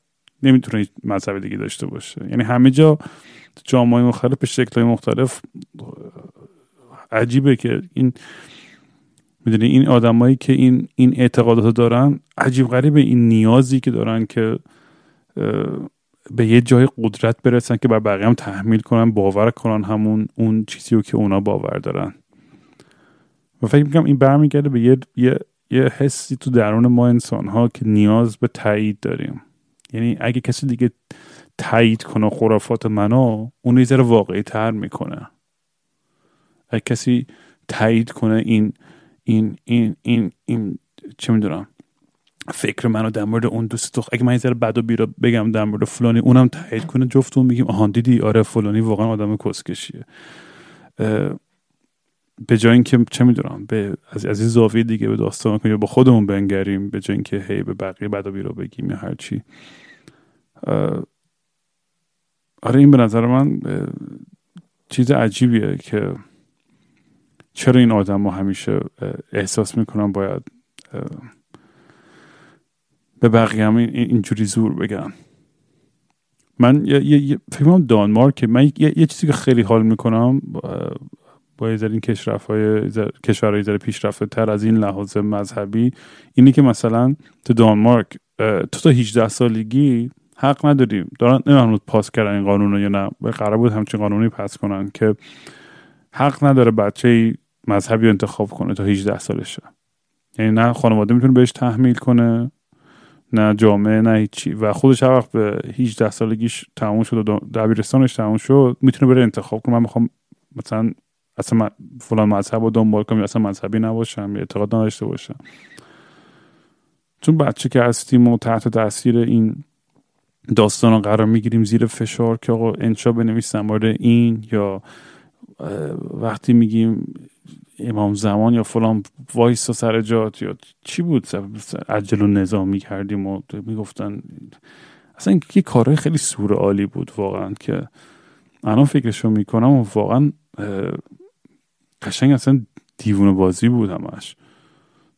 نمی‌تونه هیچ مذهب دیگه داشته باشه. یعنی همه جا جامعه مختلف به شکل مختلف عجیبه که این می‌دونی این آدمایی که این این اعتقادات دارن عجیب غریبه این نیازی که دارن که به یه جای قدرت برسن که بر بقیه هم تحمیل کنن باور کنن همون اون چیزی رو که اونا باور دارن. و فکر می‌کنم این برمیگرده به یه, یه, یه حسی تو درون ما انسان ها که نیاز به تایید داریم. یعنی اگه کسی دیگه تایید کنه خرافات منو اون یه واقعی تر می‌کنه. اگه کسی تایید کنه این این این این این چه می‌دونم فکر منو در مورد اون دوست تو اگه من یه ذره بد و بگم در مورد فلانی اونم تایید کنه جفتون میگیم آهان دیدی؟ آره فلانی واقعا آدم کسکشیه. به جای اینکه چه می‌دونم به از از این زاویه دیگه به داستان کنیم با خودمون بنگریم به جای اینکه هی به بقیه بد و بیرا بگیم یا هر چی. آره این به نظر من چیز عجیبیه که چرا این آدم ها همیشه احساس می‌کنن باید به بقیه هم اینجوری زور بگن من یه فکر دانمارک من یه, چیزی که خیلی حال می‌کنم با یه این کشور های کشورهای ذره پیشرفته تر از این لحاظ مذهبی اینی که مثلا تو دانمارک تو تا 18 سالگی حق نداریم دارن نمی‌دونم پاس کردن این قانون رو یا نه. قرار بود همچین قانونی پس کنن که حق نداره بچه مذهبی رو انتخاب کنه تا 18 سالشه یعنی نه خانواده می‌تونه بهش تحمیل کنه نه جامعه نه هیچی و خودش هر وقت به 18 سالگیش تموم شد و دبیرستانش تموم شد می‌تونه بره انتخاب کنه. من می‌خوام مثلا اصلا فلان مذهب رو دنبال کنم اصلا مذهبی نباشم یا اعتقاد نداشته باشم. چون بچه که هستیم و تحت تاثیر این داستان رو قرار می‌گیریم زیر فشار که آقا انشا بنویسم مورد این یا وقتی میگیم امام زمان یا فلان وایس سر جات یا چی بود؟ عجل و نظامی کردیم و می‌گفتن اصلا یه کارهای خیلی سور عالی بود واقعا که الان فکرشو می‌کنم و واقعا قشنگ اصلا دیوونه بازی بود همش.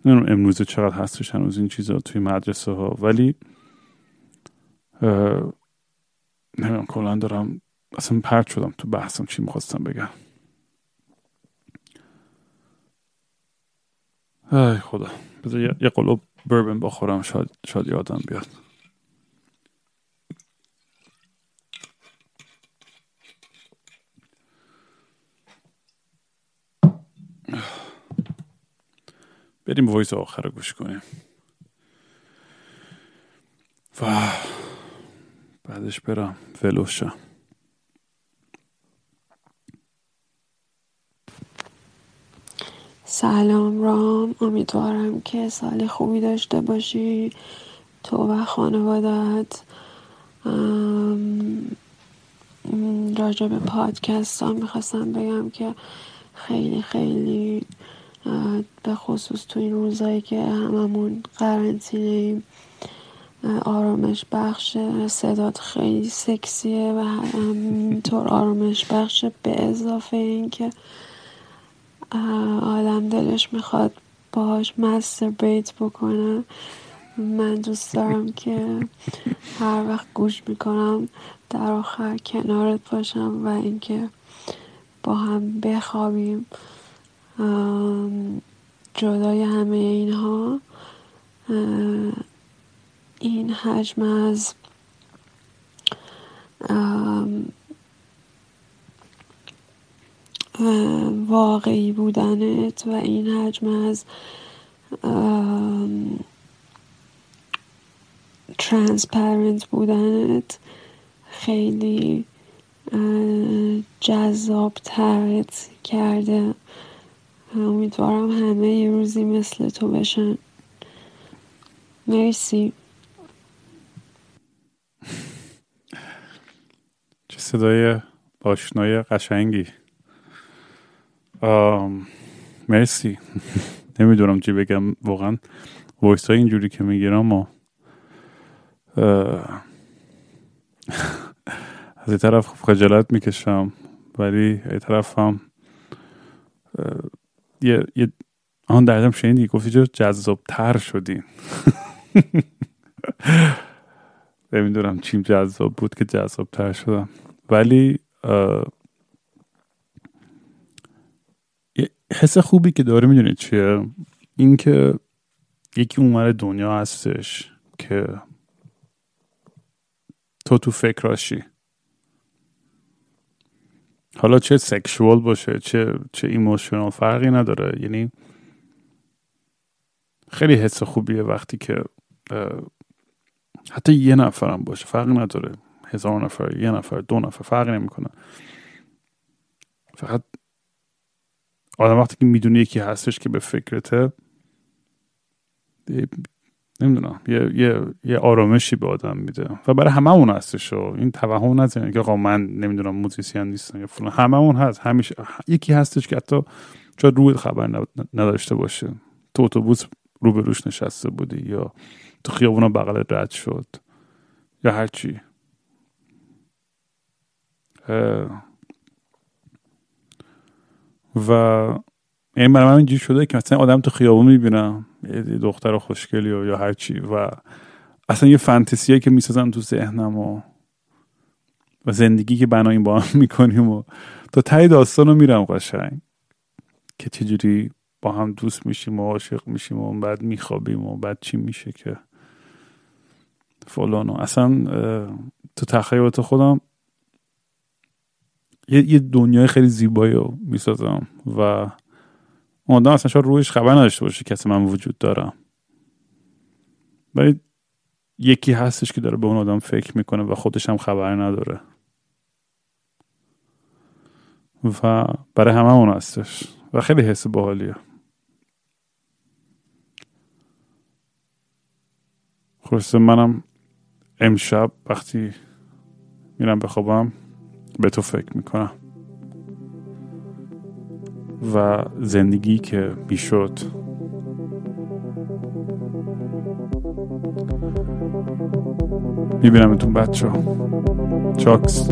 نمی‌دونم امروز چقدر هستش هنوز این چیزا توی مدرسه ها ولی نمی‌دونم کلا دارم اصلا پرت شدم تو بحثم چی می‌خواستم بگم. ای خدا. بذار یه قلوب بربن بخورم شاید, شاید یادم بیاد. بریم وایس آخر رو گوش کنیم. و بعدش برم. ولوشم سلام رام. امیدوارم که سال خوبی داشته باشی. تو و خانوادت. راجع به پادکست ها می‌خواستم بگم که خیلی خیلی به خصوص تو این روزایی که هممون قرنطینه آرامش بخش صدات خیلی سکسیه و همینطور آرامش بخش به اضافه اینکه آدم دلش می‌خواد باهاش مستر بیت بکنه. من دوست دارم که هر وقت گوش می‌کنم در آخر کنارت باشم و اینکه با هم بخوابیم. جدای همه اینها این حجم از واقعی بودنت و این حجم از ترانسپرنت بودنت خیلی جذاب ترت کرده. امیدوارم همه یه روزی مثل تو بشن. مرسی. چه صدای آشنای قشنگی. مرسی. نمی‌دونم چی بگم واقعا. وایس های اینجوری که می‌گیرم و از این طرف خجالت می‌کشم ولی این طرف هم یه, یه آن دردم شنیدی؟ گفتی جو جذاب تر شدین نمی‌دونم چیم جذاب بود که جذاب تر شدم. ولی حس خوبی که داره می‌دونید چیه؟ اینکه یکی اونور دنیا هستش که تو تو فکراشی حالا چه سکشوال باشه چه چه ایموشنال فرقی نداره. یعنی خیلی حس خوبیه وقتی که حتی یه نفرم باشه. فرقی نداره. هزار نفر یه نفر دو نفر فرقی نمی‌کنه. فقط آدم وقتی که می‌دونی یکی هستش که به فکرته نمی‌دونم یه, یه, یه آرامشی به آدم میده. و برای همه اون هستش این توهم نزنید. که آقا من نمی‌دونم موزیسین نیستم یا فلان. همه اون هست. همیشه یکی هستش که حتی شاید روی خبر نداشته باشه. تو اتوبوس روبروش نشسته بودی یا تو خیابون بغل رد شد یا هرچی. و این برای من اینجوری شده که مثلا آدم تو خیابون می‌بینم یه دختر خوشگلی و یا هرچی و اصلا یه فانتزیه که می‌سازم تو ذهنم و و زندگی که بنا این با هم می‌کنیم و تا تای داستان رو میرم قشنگ. که چجوری با هم دوست میشیم و عاشق میشیم و بعد میخوابیم و بعد چی میشه که فلان و اصلا تو تخیلات خودم یه, یه دنیای خیلی زیبایی رو می‌سازم و اون آدم اصلا شاید رویش خبر نداشته باشه کسی من وجود دارم. ولی یکی هستش که داره به اون آدم فکر می‌کنه و خودش هم خبر نداره. و برای همه اون هستش و خیلی حس باحالیه. خلاصه منم امشب وقتی میرم بخوابم به تو فکر می‌کنم. و زندگی که می‌شد. میبینمتون بچه چاکس.